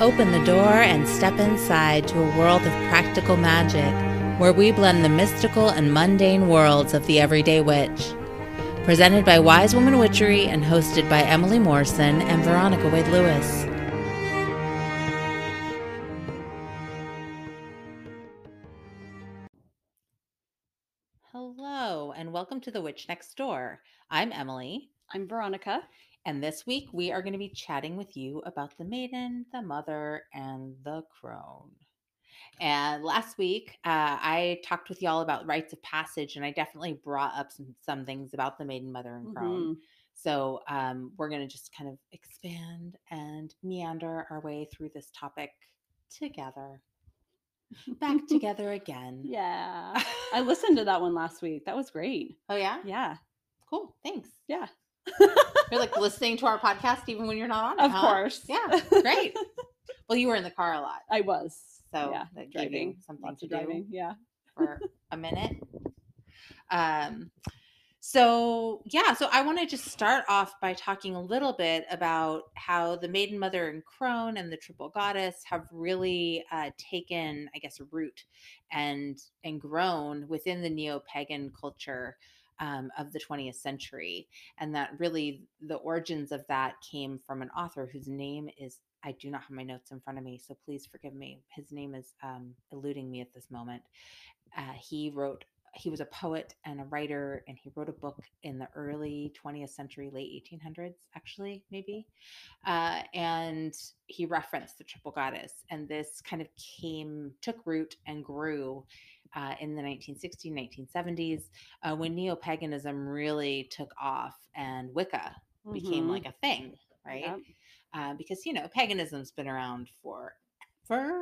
Open the door and step inside to a world of practical magic where we blend the mystical and mundane worlds of the everyday witch. Presented by Wise Woman Witchery and hosted by Emily Morrison and Veronica Wade Lewis. Hello, and welcome to The Witch Next Door. I'm Emily. I'm Veronica. And this week we are going to be chatting with you about the maiden, the mother, and the crone. And last week uh, I talked with y'all about rites of passage, and I definitely brought up some, some things about the maiden, mother, and crone. Mhm. So um, we're going to just kind of expand and meander our way through this topic together. Back together again. Yeah. I listened to that one last week. That was great. Oh, yeah? Yeah. Cool. Thanks. Yeah. You're like listening to our podcast even when you're not on it. Of huh? course. Yeah. Great. well, you were in the car a lot. I was. So yeah, that gave you driving. something Lots to do. Yeah. for a minute. Um, so yeah, so I want to just start off by talking a little bit about how the Maiden Mother and Crone and the Triple Goddess have really uh, taken, I guess, root and and grown within the neo-pagan culture um, of the 20th century, and that really the origins of that came from an author whose name is I do not have my notes in front of me, so please forgive me. His name is um, eluding me at this moment. Uh, he wrote, he was a poet and a writer, and he wrote a book in the early 20th century, late 1800s, actually, maybe. Uh, and he referenced the triple goddess, and this kind of came, took root and grew. Uh, in the 1960s, 1970s, uh, when neo paganism really took off and Wicca became Mhm. like a thing, right? Yep. uh, because you know paganism's been around for for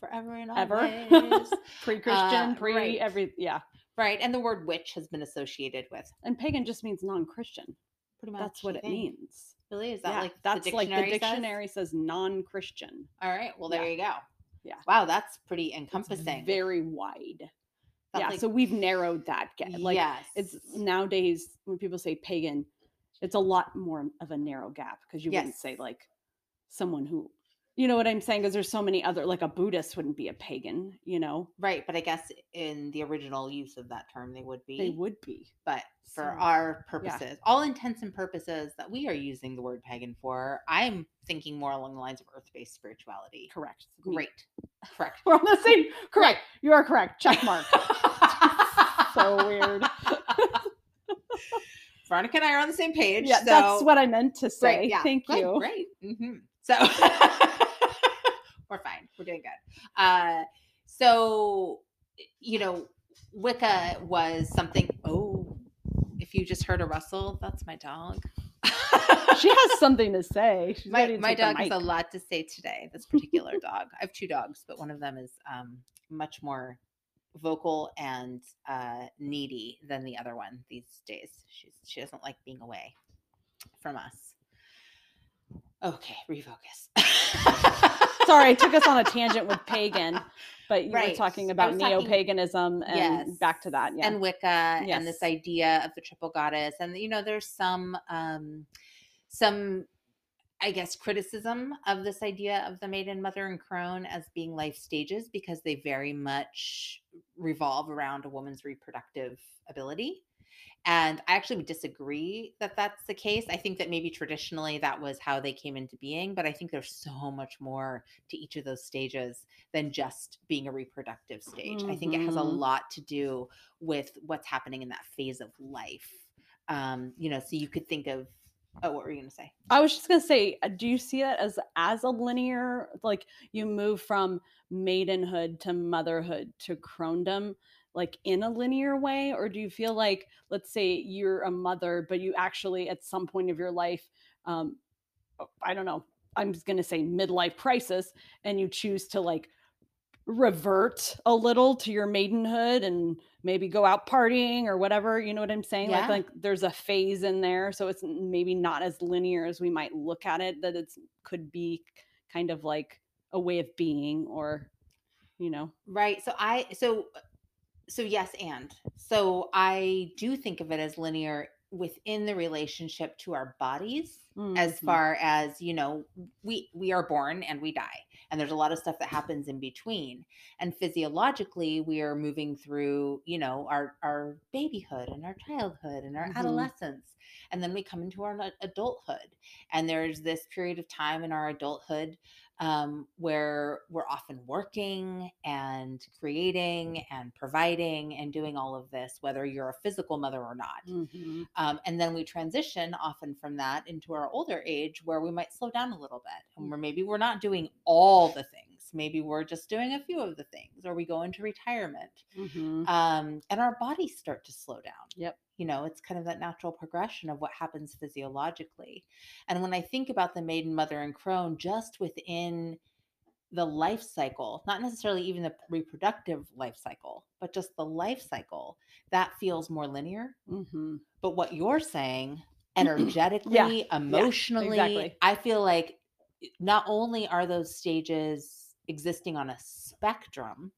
forever and Ever. always, Pre-Christian, Uh, pre right. every yeah. right? And the word witch has been associated with And pagan just means non-Christian. pretty much. That's what it means. Really, is that yeah, like that's the like the dictionary says? says, non-Christian. All right, well there Yeah. you go. Yeah. Wow, that's pretty It's encompassing. very wide. That's yeah. like- so we've narrowed that. Gap. Like yes, it's nowadays when people say pagan, it's a lot more of a narrow gap because you wouldn't say like someone who, you know what I'm saying? Because there's so many other like a Buddhist wouldn't be a pagan, you know? right. But I guess in the original use of that term, they would be. They would be. But for So, our purposes, all intents and purposes that we are using the word pagan for, I'm thinking more along the lines of earth-based spirituality. Correct. Great. Correct. We're on the same. Correct. You are correct. Check mark. so weird. Veronica and I are on the same page. Yeah, so that's what I meant to say. great, yeah, Thank good, you. Great. hmm So we're fine. We're doing good. Uh, so you know, Wicca was something. Oh, if you just heard a rustle, that's my dog. She has something to say. She's my my dog has a lot to say today. This particular dog. I have two dogs, but one of them is um, much more vocal and uh, needy than the other one these days. She's she doesn't like being away from us. Okay, refocus. Sorry, I took us on a tangent with pagan, but you Right. were talking about neo-paganism and Yes. back to that. Yeah. and Wicca and this idea of the triple goddess. And you know, there's some um some I guess criticism of this idea of the maiden, mother, and crone as being life stages because they very much revolve around a woman's reproductive ability. And I actually would disagree that that's the case. I think that maybe traditionally that was how they came into being, but I think there's so much more to each of those stages than just being a reproductive stage. I think it has a Mhm. lot to do with what's happening in that phase of life. Um, you know, so you could think of oh, what were you gonna say? I was just gonna say, uh, do you see that as as a linear, like you move from maidenhood to motherhood to crondom, like in a linear way, or do you feel like, let's say you're a mother, but you actually at some point of your life, um, oh, I don't know, I'm just gonna say midlife crisis, and you choose to like revert a little to your maidenhood and maybe go out partying or whatever you know what i'm saying Yeah. like like there's a phase in there so it's maybe not as linear as we might look at it that it's could be kind of like a way of being or you know Right. So I so so yes and so I do think of it as linear within the relationship to our bodies Mhm. as far as you know we we are born and we die and there's a lot of stuff that happens in between and physiologically we are moving through you know our our babyhood and our childhood and our Mhm. adolescence and then we come into our adulthood and there's this period of time in our adulthood um, where we're often working and creating and providing and doing all of this whether you're a physical mother or not Mhm. um, and then we transition often from that into our older age where we might slow down a little bit Mm. and where maybe we're not doing all the things. Maybe we're just doing a few of the things or we go into retirement Mhm. um, and our bodies start to slow down. Yep. You know, it's kind of that natural progression of what happens physiologically. And when I think about the maiden, mother, and crone, just within the life cycle, not necessarily even the reproductive life cycle, but just the life cycle, that feels more linear. Mhm. But what you're saying, energetically, emotionally, exactly. I feel like not only are those stages existing on a spectrum,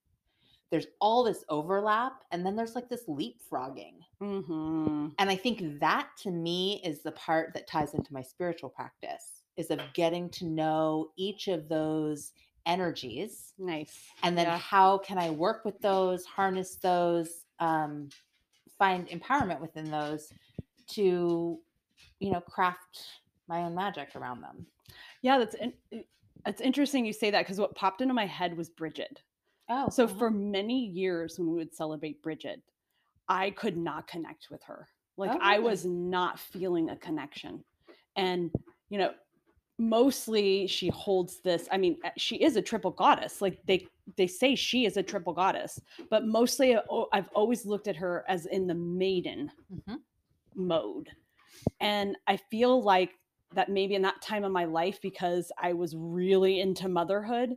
there's all this overlap, and then there's like this leapfrogging. Mhm. And I think that to me is the part that ties into my spiritual practice is of getting to know each of those energies Nice. and then Yeah. how can I work with those, harness those, um, find empowerment within those to, you know, craft my own magic around them. Yeah, that's in, it's interesting you say that because what popped into my head was Bridget. Oh, So uh-huh. for many years when we would celebrate Bridget, I could not connect with her. Like Oh, I was not feeling a connection. And you know, mostly she holds this, I mean, uh, she is a triple goddess. Like they they say she is a triple goddess, but mostly I've always looked at her as in the maiden Mhm. mode. And I feel like that maybe in that time of my life because I was really into motherhood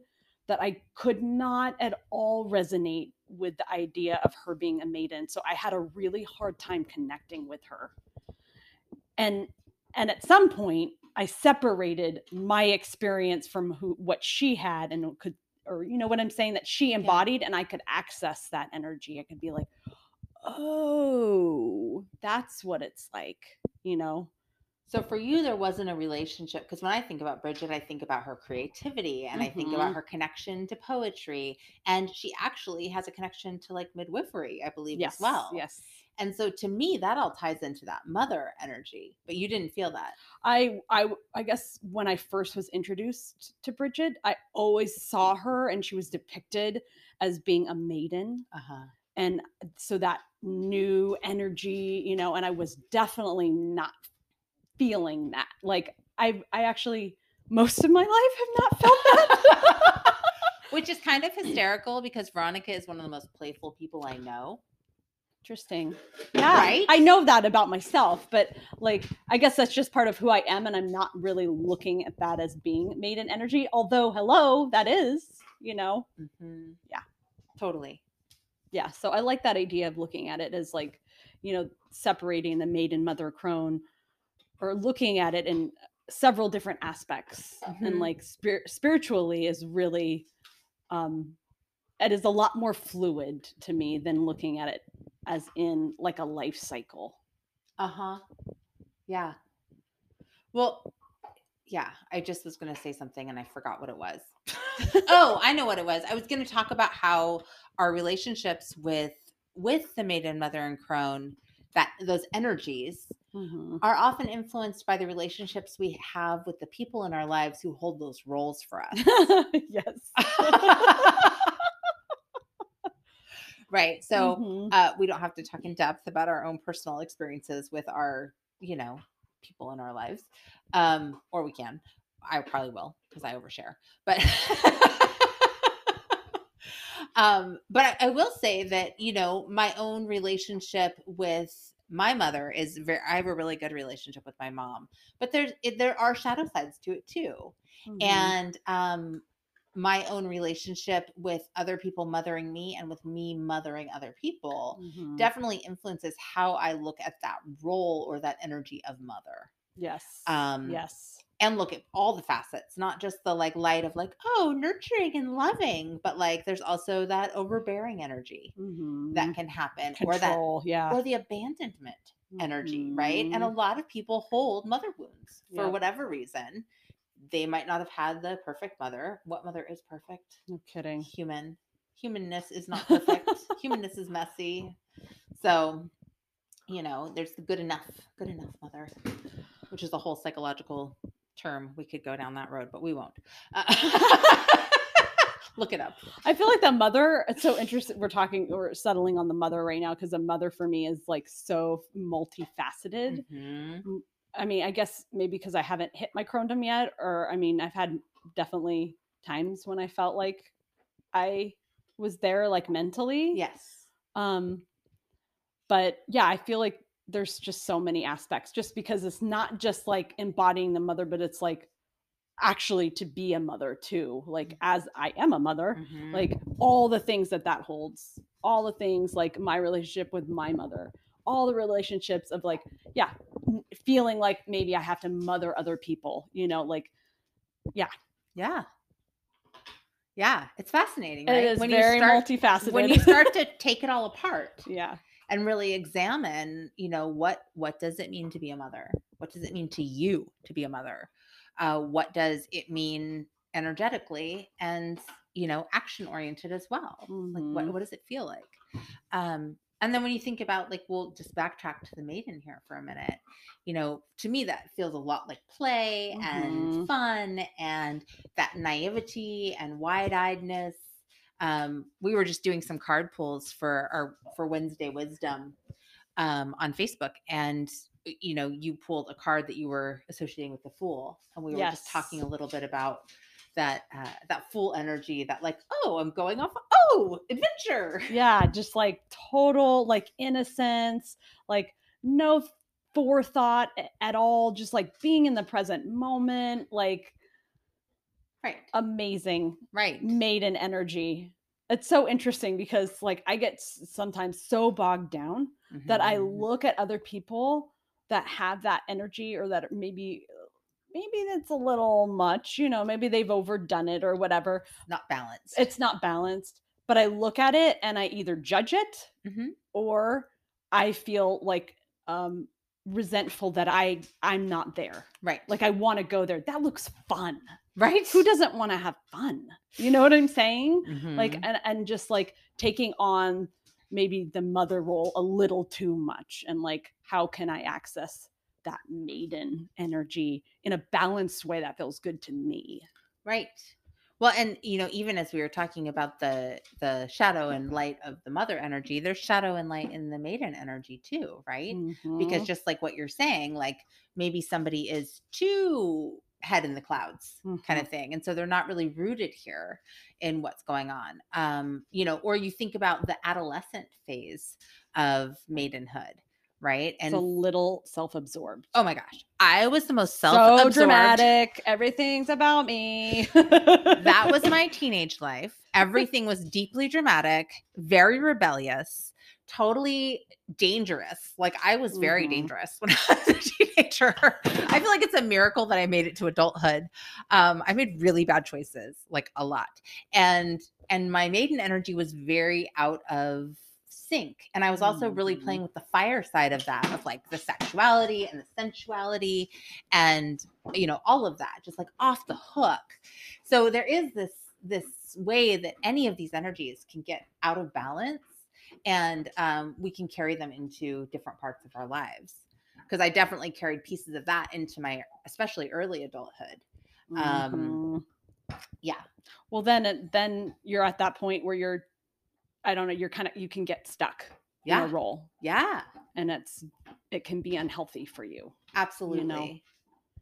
that I could not at all resonate with the idea of her being a maiden. So I had a really hard time connecting with her. And and at some point I separated my experience from who what she had and could or you know what I'm saying that she embodied and I could access that energy. I could be like, "Oh, that's what it's like." You know? So for you, there wasn't a relationship because when I think about Bridget, I think about her creativity and I think about Mhm. her connection to poetry, and she actually has a connection to like midwifery, I believe, Yes. as well. Yes. And so to me, that all ties into that mother energy, but you didn't feel that. I I I guess when I first was introduced to Bridget, I always saw her and she was depicted as being a maiden. Uh huh. And so that new energy, you know, and I was definitely not feeling that. Like I I actually most of my life have not felt that. Which is kind of hysterical because Veronica is one of the most playful people I know. Interesting. Yeah. Right? I know that about myself, but like I guess that's just part of who I am and I'm not really looking at that as being maiden energy, although hello, that is, you know. Mhm. Yeah. Totally. yeah so i like that idea of looking at it as like you know separating the maiden mother crone or looking at it in several different aspects Mhm. and like spir- spiritually is really um it is a lot more fluid to me than looking at it as in like a life cycle Uh huh. Yeah. Well, yeah, I just was going to say something and I forgot what it was. oh, I know what it was. I was going to talk about how our relationships with with the maiden mother and crone that those energies Mhm. are often influenced by the relationships we have with the people in our lives who hold those roles for us. yes right. So Mhm. uh, we don't have to talk in depth about our own personal experiences with our, you know, people in our lives. Um, or we can. I probably will because I overshare. But um, but I, I will say that, you know, my own relationship with my mother is very I have a really good relationship with my mom. But there's there are shadow sides to it too Mhm. and um my own relationship with other people mothering me and with me mothering other people Mhm. definitely influences how I look at that role or that energy of mother. yes um, yes and look at all the facets, not just the like light of like, oh, nurturing and loving, but like there's also that overbearing energy Mhm. that can happen or that yeah. or the abandonment energy, right? And a Mhm. lot of people hold mother wounds for Yep. whatever reason. They might not have had the perfect mother. What mother is perfect? no kidding. Human. Humanness is not perfect. Humanness is messy. So, you know, there's the good enough, good enough mother, which is a whole psychological term. We could go down that road, but we won't. Uh, look it up. I feel like the mother. It's so interesting. We're talking. We're settling on the mother right now because the mother for me is like so multifaceted. Mhm. I mean, I guess maybe because I haven't hit my crondom yet, or I mean, I've had definitely times when I felt like I was there, like mentally. Yes. Um, but yeah, I feel like there's just so many aspects, just because it's not just like embodying the mother, but it's like actually to be a mother too. Like as I am a mother, Mhm. like all the things that that holds, all the things like my relationship with my mother, all the relationships of like, yeah, feeling like maybe I have to mother other people, you know, like Yeah. Yeah. Yeah. It's fascinating, it right? is very multifaceted. when you start to take it all apart yeah, and really examine, you know, what what does it mean to be a mother? What does it mean to you to be a mother? Uh, what does it mean energetically and you know action oriented as well? Like what Mhm. what does it feel like? Um, and then when you think about like, we'll just backtrack to the maiden here for a minute. You know, to me that feels a lot like play and Mhm. fun and that naivety and wide-eyedness. Um, we were just doing some card pulls for our for Wednesday Wisdom um, on Facebook, and you know, you pulled a card that you were associating with the Fool, and we were just talking a little bit about that uh, that Fool energy. That like, oh, I'm going off. Oh, adventure. yeah, just like total like innocence, like no forethought at all, just like being in the present moment, like Right. amazing Right. maiden energy. It's so interesting because like I get sometimes so bogged down that I Mhm. look at other people that have that energy or that maybe maybe that's a little much, you know, maybe they've overdone it or whatever. not balanced. It's not balanced, but I look at it and I either judge it Mhm. or I feel like um resentful that I I'm not there. right. Like I want to go there. That looks fun. Right. Who doesn't want to have fun? You know what I'm saying? Like Mhm. and and just like taking on maybe the mother role a little too much and like how can I access that maiden energy in a balanced way that feels good to me. Right. Well, and you know, even as we were talking about the the shadow and light of the mother energy, there's shadow and light in the maiden energy too, right? Because Mhm. just like what you're saying, like maybe somebody is too head in the clouds kind Mhm. of thing and so they're not really rooted here in what's going on um you know or you think about the adolescent phase of maidenhood right it's and a little self-absorbed. oh my gosh i was the most so self dramatic. Everything's about me. that was my teenage life. Everything was deeply dramatic, very rebellious, totally dangerous. Like I was very Mhm. dangerous when I was a teenager. I feel like it's a miracle that I made it to adulthood. Um, I made really bad choices, like a lot, and and my maiden energy was very out of sync and i was also really Mhm. playing with the fire side of that of like the sexuality and the sensuality and you know all of that just like off the hook so there is this this way that any of these energies can get out of balance and um, we can carry them into different parts of our lives because i definitely carried pieces of that into my especially early adulthood um, Mhm. yeah. Well then then you're at that point where you're I don't know, you're kind of you can get stuck in a role. Yeah. And it's it can be unhealthy for you. absolutely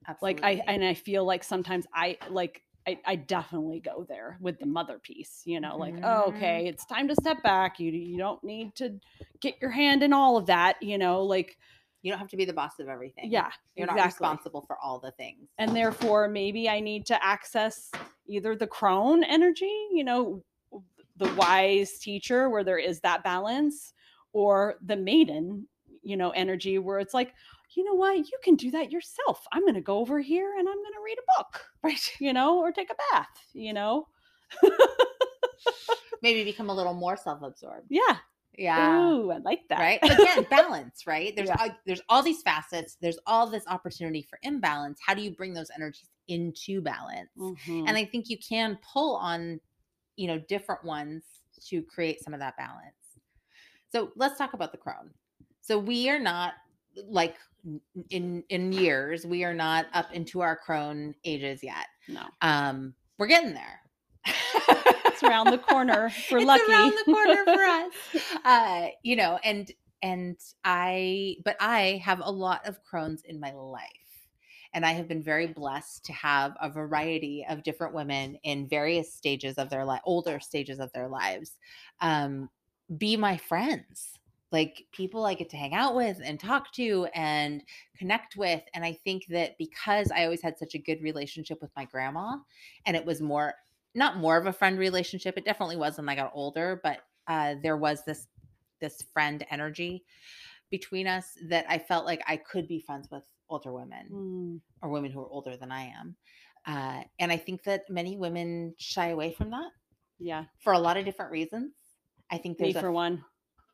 Absolutely. Like I and I feel like sometimes I like I, I definitely go there with the mother piece, you know, like, oh, Mhm. okay, it's time to step back. You you don't need to get your hand in all of that, you know, like you don't have to be the boss of everything yeah, you're not responsible for all the things and therefore maybe I need to access either the crone energy, you know, the wise teacher where there is that balance, or the maiden, you know, energy where it's like, you know what? You can do that yourself. I'm going to go over here and I'm going to read a book, Right. you know, or take a bath, you know? Maybe become a little more self-absorbed. Yeah. Yeah. Ooh, I like that. Right. Again, balance, right? There's Yeah. all, there's all these facets. There's all this opportunity for imbalance. How do you bring those energies into balance? Mhm. And I think you can pull on, you know, different ones to create some of that balance. So let's talk about the crone. So we are not like in in years, we are not up into our crone ages yet. no. Um, we're getting there. It's around the corner. We're it's lucky. around the corner for us. Uh, you know, and and I but I have a lot of crones in my life. And I have been very blessed to have a variety of different women in various stages of their life, older stages of their lives, um, be my friends. Like people I get to hang out with and talk to and connect with. And I think that because I always had such a good relationship with my grandma, and it was more not more of a friend relationship. It definitely was when I got older, but uh, there was this this friend energy between us that I felt like I could be friends with older women Mm, or women who are older than I am. Uh, and I think that many women shy away from that yeah. for a lot of different reasons. I think Me there's for a, one.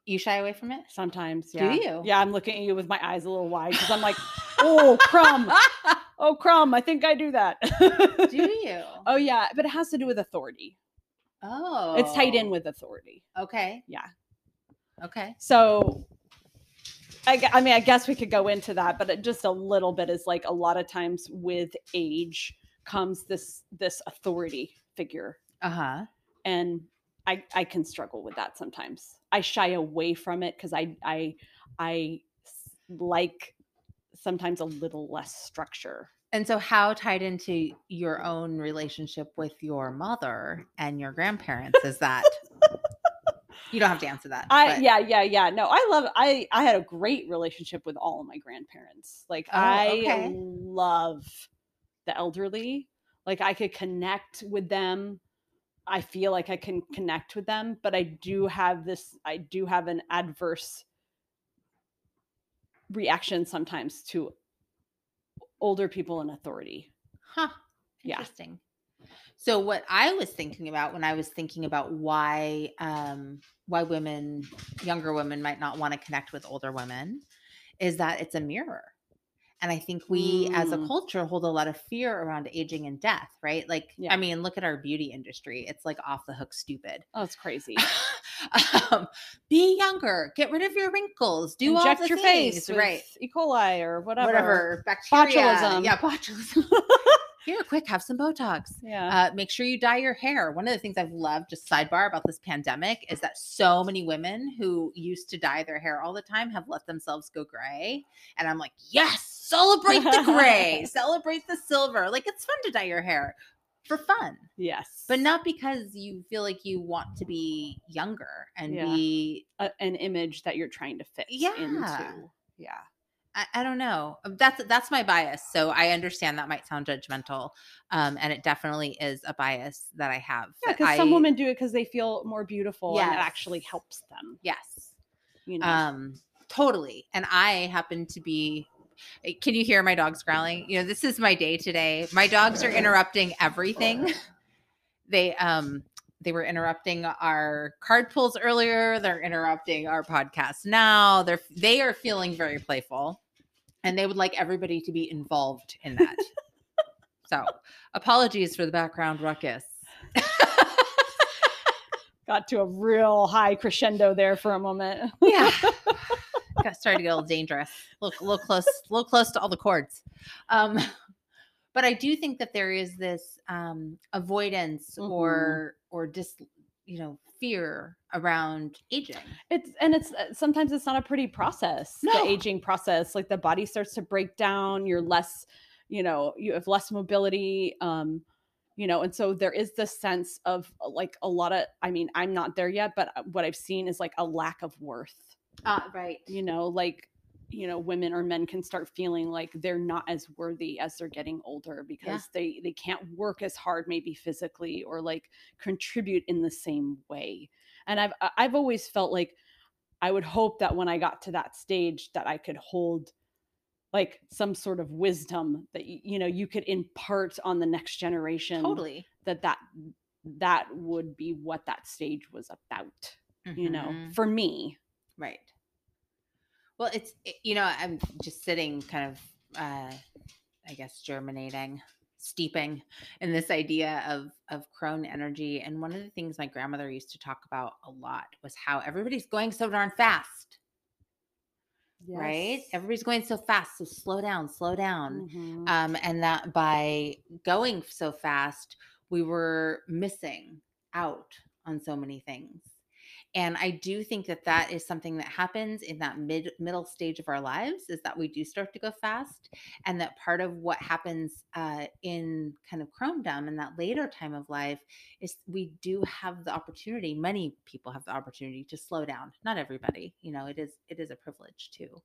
You shy away from it. Sometimes. Do you? Yeah. I'm looking at you with my eyes a little wide because I'm like, oh, crumb. Oh, crumb. I think I do that. Do you? Oh, yeah. But it has to do with authority. Oh, It's tied in with authority. Okay. Yeah. Okay. So, I, I mean, I guess we could go into that, but it, just a little bit is like a lot of times with age comes this this authority figure, Uh huh. and I I can struggle with that sometimes. I shy away from it because I I I like sometimes a little less structure. And so, how tied into your own relationship with your mother and your grandparents is that? you don't have to answer that. I but- yeah yeah yeah no I love I I had a great relationship with all of my grandparents. Like Oh, I okay. love the elderly. Like I could connect with them. I feel like I can connect with them, but I do have this I do have an adverse reaction sometimes to older people in authority. Huh. Yeah. Interesting. So what I was thinking about when I was thinking about why um why women younger women might not want to connect with older women is that it's a mirror. And I think we as a Mm. culture hold a lot of fear around aging and death, right? Like Yeah. I mean, look at our beauty industry. It's like off the hook stupid. Oh, it's crazy. um, be younger, get rid of your wrinkles, do Inject all the your things, face right? E. coli or whatever. Whatever, bacteria, Botulism. yeah, botulism. Here, quick, have some Botox. Yeah. Uh, make sure you dye your hair. One of the things I've loved, just sidebar about this pandemic, is that so many women who used to dye their hair all the time have let themselves go gray. And I'm like, yes, celebrate the gray, celebrate the silver. Like it's fun to dye your hair for fun, yes. but not because you feel like you want to be younger and Yeah. be. a, an image that you're trying to fit Yeah. into. Yeah. I, I don't know. That's that's my bias. So I understand that might sound judgmental, um, and it definitely is a bias that I have. Yeah, because some women do it because they feel more beautiful and it actually helps them. yes, You know. um totally and i happen to be can you hear my dogs growling? You know this is my day today. My dogs are interrupting everything. They um they were interrupting our card pulls earlier. They're interrupting our podcast now. They're they are feeling very playful and they would like everybody to be involved in that. So apologies for the background ruckus. Got to a real high crescendo there for a moment. yeah got started to get a little dangerous a little, little close a little close to all the cords. um but i do think that there is this um avoidance Mhm. or or dis you know fear around aging It's and it's uh, sometimes it's not a pretty process. No. The aging process, like the body starts to break down. You're less, you know, you have less mobility. Um, you know, and so there is this sense of like a lot of. I mean, I'm not there yet, but uh, what I've seen is like a lack of worth. Uh right you know like you know women or men can start feeling like they're not as worthy as they're getting older because they they can't work as hard maybe physically or like contribute in the same way and i've i've always felt like i would hope that when i got to that stage that i could hold like some sort of wisdom that you know you could impart on the next generation Totally. that that that would be what that stage was about you know Mhm. for me Right. Well, it's it- you know I'm just sitting kind of uh I guess germinating, steeping in this idea of of crone energy and one of the things my grandmother used to talk about a lot was how everybody's going so darn fast, right? Everybody's going so fast, so slow down, slow down. Mhm. um, and that by going so fast, we were missing out on so many things. And I do think that that is something that happens in that mid middle stage of our lives is that we do start to go fast, and that part of what happens uh, in kind of crondom in that later time of life is we do have the opportunity. Many people have the opportunity to slow down. Not everybody, you know, it is it is a privilege too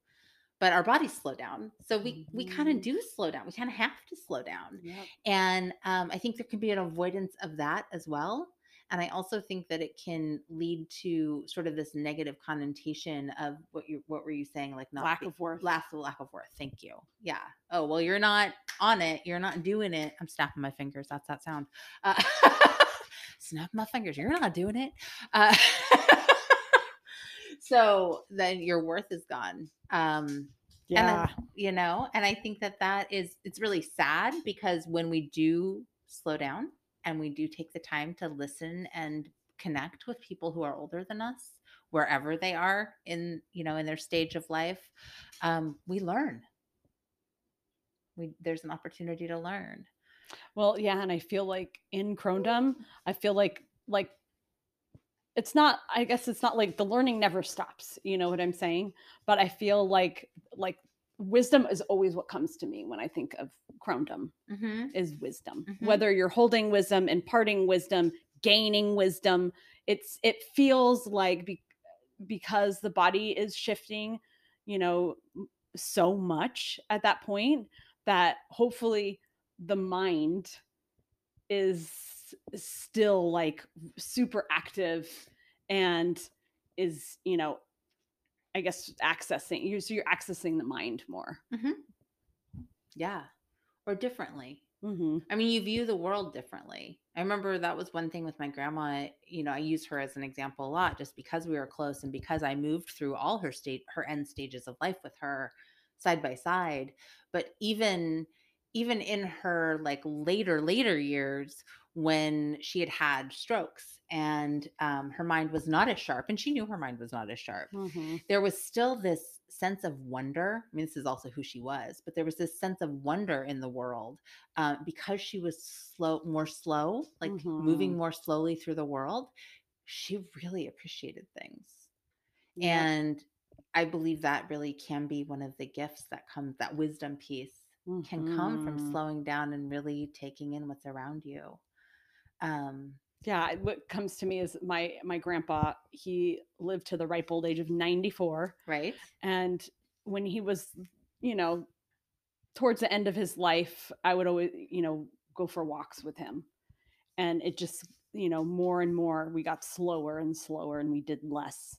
but our bodies slow down so we we kind of do slow down we kind of have to slow down Yep. and um, i think there can be an avoidance of that as well and i also think that it can lead to sort of this negative connotation of what you what were you saying like not lack be- of worth. lack, of lack of worth. Thank you. Yeah. Oh well you're not on it. You're not doing it. I'm snapping my fingers. That's that sound. Uh, snap my fingers. You're not doing it. Uh, so then your worth is gone. Um yeah. and you know and i think that that is it's really sad because when we do slow down and we do take the time to listen and connect with people who are older than us wherever they are in you know in their stage of life um, we learn. We there's an opportunity to learn. Well, yeah, and I feel like in Crondom, I feel like like it's not I guess it's not like the learning never stops, you know what I'm saying? But I feel like like wisdom is always what comes to me when I think of Crondom mm-hmm. is wisdom. Mhm. Whether you're holding wisdom, imparting wisdom, gaining wisdom, it's it feels like be, because the body is shifting, you know, so much at that point that hopefully the mind is still like super active and is, you know, I guess accessing you so you're accessing the mind more. yeah or differently hmm I mean, you view the world differently. I remember that was one thing with my grandma. You know, I use her as an example a lot just because we were close and because I moved through all her state, her end stages of life with her side by side. But even, even in her like later, later years when she had had strokes and um, her mind was not as sharp, and she knew her mind was not as sharp hmm there was still this sense of wonder. I mean, this is also who she was, but there was this sense of wonder in the world uh, because she was slow, more slow, like moving Mhm. more slowly through the world. She really appreciated things, Yeah. and I believe that really can be one of the gifts that comes. That wisdom piece can come from Mhm. slowing down and really taking in what's around you. Um, yeah what comes to me is my my grandpa he lived to the ripe old age of 94 right? and when he was you know towards the end of his life i would always you know go for walks with him and it just you know more and more we got slower and slower and we did less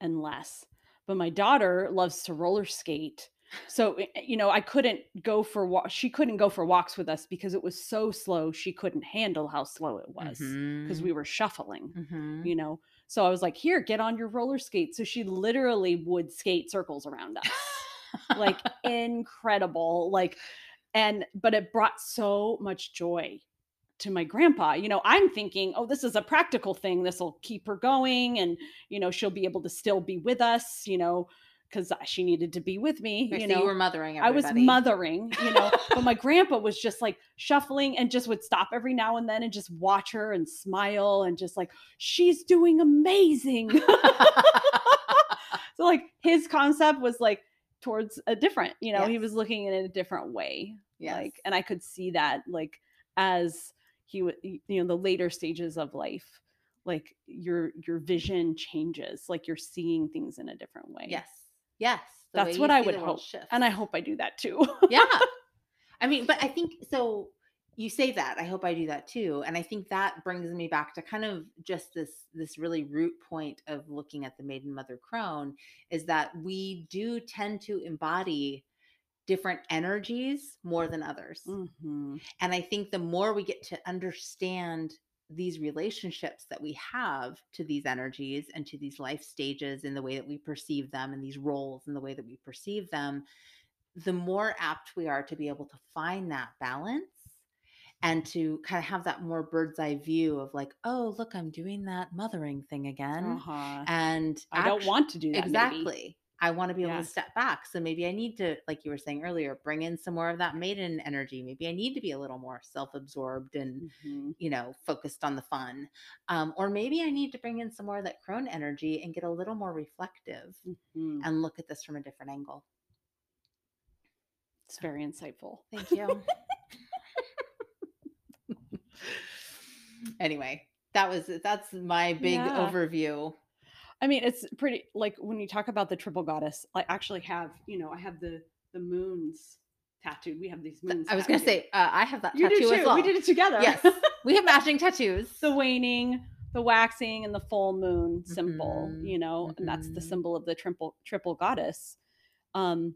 and less but my daughter loves to roller skate so eh, eh, you know i couldn't go for wa- she couldn't go for walks with us because it was so slow she couldn't handle how slow it was because Mhm. we were shuffling Mhm. you know so i was like here get on your roller skate so she literally would skate circles around us like incredible like and but it brought so much joy to my grandpa you know i'm thinking oh this is a practical thing this will keep her going and you know she'll be able to still be with us you know because she needed to be with me you so know you were mothering. I was mothering, you know, but my grandpa was just like shuffling and just would stop every now and then and just watch her and smile and just like, she's doing amazing. so, like, his concept was like towards a different, you know, he was looking in a different way. Yes. Like, and I could see that, like, as he would, you know, the later stages of life, like your your vision changes, like you're seeing things in a different way. Yes. Yes. That's what I would hope. shifts. And I hope I do that too. yeah. I mean, but I think so. You say that. I hope I do that too. And I think that brings me back to kind of just this this really root point of looking at the maiden mother crone is that we do tend to embody different energies more than others. Mhm. And I think the more we get to understand these relationships that we have to these energies and to these life stages in the way that we perceive them and these roles in the way that we perceive them, the more apt we are to be able to find that balance and to kind of have that more bird's eye view of like, oh, look, I'm doing that mothering thing again. Uh-huh. And I don't want to do that. maybe. I want to be able Yeah. to step back. So maybe I need to, like you were saying earlier, bring in some more of that maiden energy. Maybe I need to be a little more self absorbed and, Mhm. you know, focused on the fun. Um, or maybe I need to bring in some more of that crone energy and get a little more reflective Mhm. and look at this from a different angle. It's very insightful. Thank you. anyway, that was that's my big Yeah. overview. I mean, it's pretty like when you talk about the triple goddess, I actually have, you know, I have the the moons tattooed. We have these moons. I was going to say uh, I have that you tattoo did too. as well. We did it together. Yes, we have matching tattoos. the waning, the waxing, and the full moon symbol. Mhm, You know, and that's the mhm. symbol of the triple triple goddess. Um,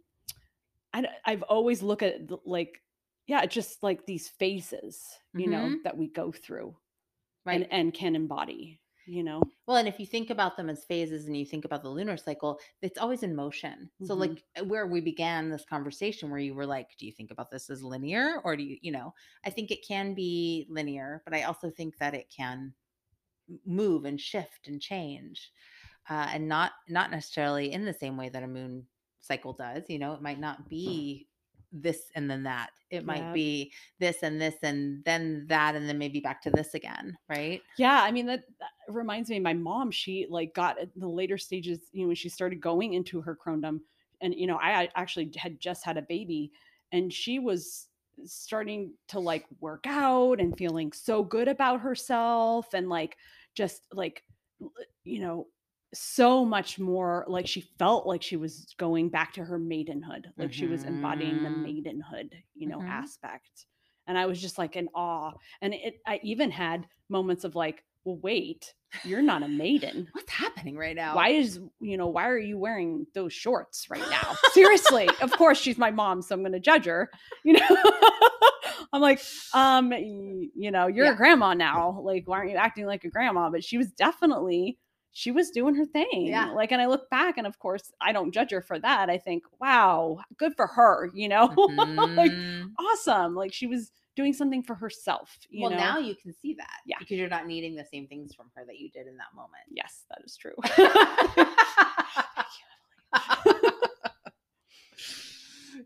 I, I've always looked at the- like, yeah, just like these phases, you know, Mhm. that we go through Right. and and can embody. You know, Well, and if you think about them as phases and you think about the lunar cycle, it's always in motion. So, Mhm. like uh, where we began this conversation, where you were like, do you think about this as linear or do you, you know, I think it can be linear, but I also think that it can move and shift and change. Uh, and not not necessarily in the same way that a moon cycle does you know it might not be this and then that it might Yeah. be this and this and then that and then maybe back to this again right Yeah, I mean that, that reminds me. My mom, she like got at the later stages, you know, when she started going into her crondom, and you know, I actually had just had a baby, and she was starting to like work out and feeling so good about herself, and like just like you know so much more like she felt like she was going back to her maidenhood like she was embodying the Mhm. maidenhood you know Mhm. aspect. And i was just like in awe. And it i even had moments of like well wait you're not a maiden. What's happening right now? Why is you know why are you wearing those shorts right now? Seriously of course she's my mom so i'm going to judge her you know? I'm like um you know you're Yeah. a grandma now. Like why aren't you acting like a grandma? But she was definitely she was doing her thing Yeah. like and i look back and of course i don't judge her for that i think wow good for her you know like Mhm. awesome like she was doing something for herself you well know now you can see that Yeah. because you're not needing the same things from her that you did in that moment yes that is true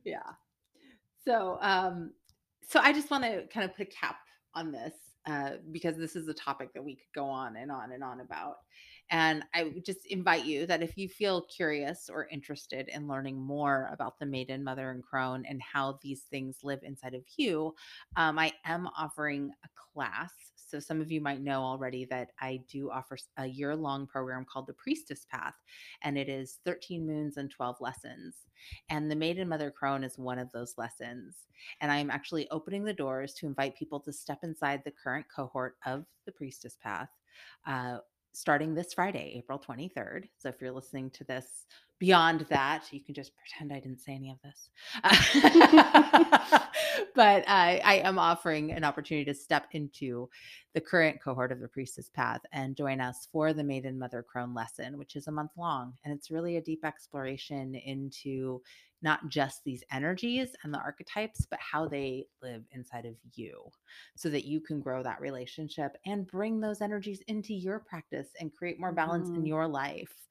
yeah. So, um, so I just want to kind of put a cap on this uh, because this is a topic that we could go on and on and on about. And I would just invite you that if you feel curious or interested in learning more about the maiden, mother, and crone and how these things live inside of you, um, I am offering a class. So some of you might know already that I do offer a year long program called the Priestess Path, and it is 13 moons and 12 lessons. And the Maiden Mother Crone is one of those lessons. And I'm actually opening the doors to invite people to step inside the current cohort of the Priestess Path. Uh, starting this Friday, April 23rd. So if you're listening to this beyond that, you can just pretend I didn't say any of this. but I, I am offering an opportunity to step into the current cohort of the Priestess Path and join us for the Maiden Mother Crone lesson, which is a month long. And it's really a deep exploration into not just these energies and the archetypes, but how they live inside of you so that you can grow that relationship and bring those energies into your practice and create more balance in Mhm. your life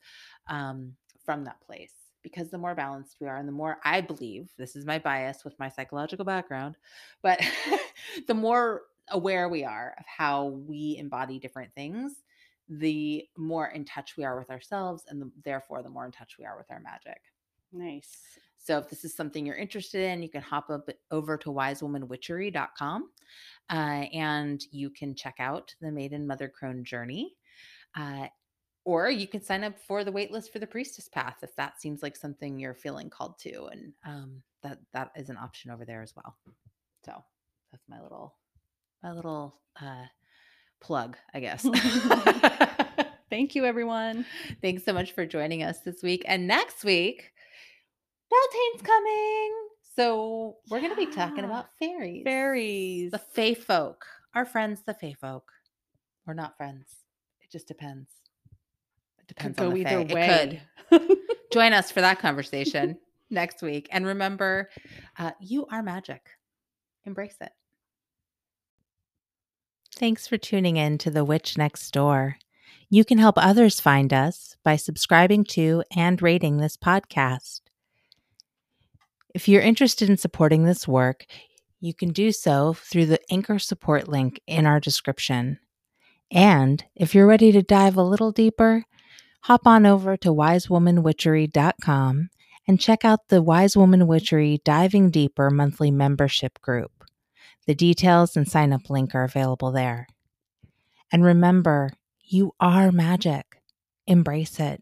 um, from that place. Because the more balanced we are, and the more I believe, this is my bias with my psychological background, but the more aware we are of how we embody different things, the more in touch we are with ourselves, and the, therefore, the more in touch we are with our magic. nice So if this is something you're interested in, you can hop up over to wisewomanwitchery.com uh, and you can check out the Maiden Mother Crone journey. Uh, or you can sign up for the waitlist for the priestess path if that seems like something you're feeling called to. And um, that that is an option over there as well. So that's my little my little uh, plug, I guess. thank you everyone Thanks so much for joining us this week. And next week, Beltane's coming. So we're going to be talking about fairies. Fairies. The fae folk. Our friends, the fae folk. We're not friends. It just depends. It could depends go on the either fae. way. It could. Join us for that conversation next week. And remember, uh, you are magic. Embrace it. Thanks for tuning in to The Witch Next Door. You can help others find us by subscribing to and rating this podcast. If you're interested in supporting this work, you can do so through the Anchor support link in our description. And if you're ready to dive a little deeper, hop on over to wisewomanwitchery.com and check out the Wise Woman Witchery Diving Deeper monthly membership group. The details and sign up link are available there. And remember, you are magic. Embrace it.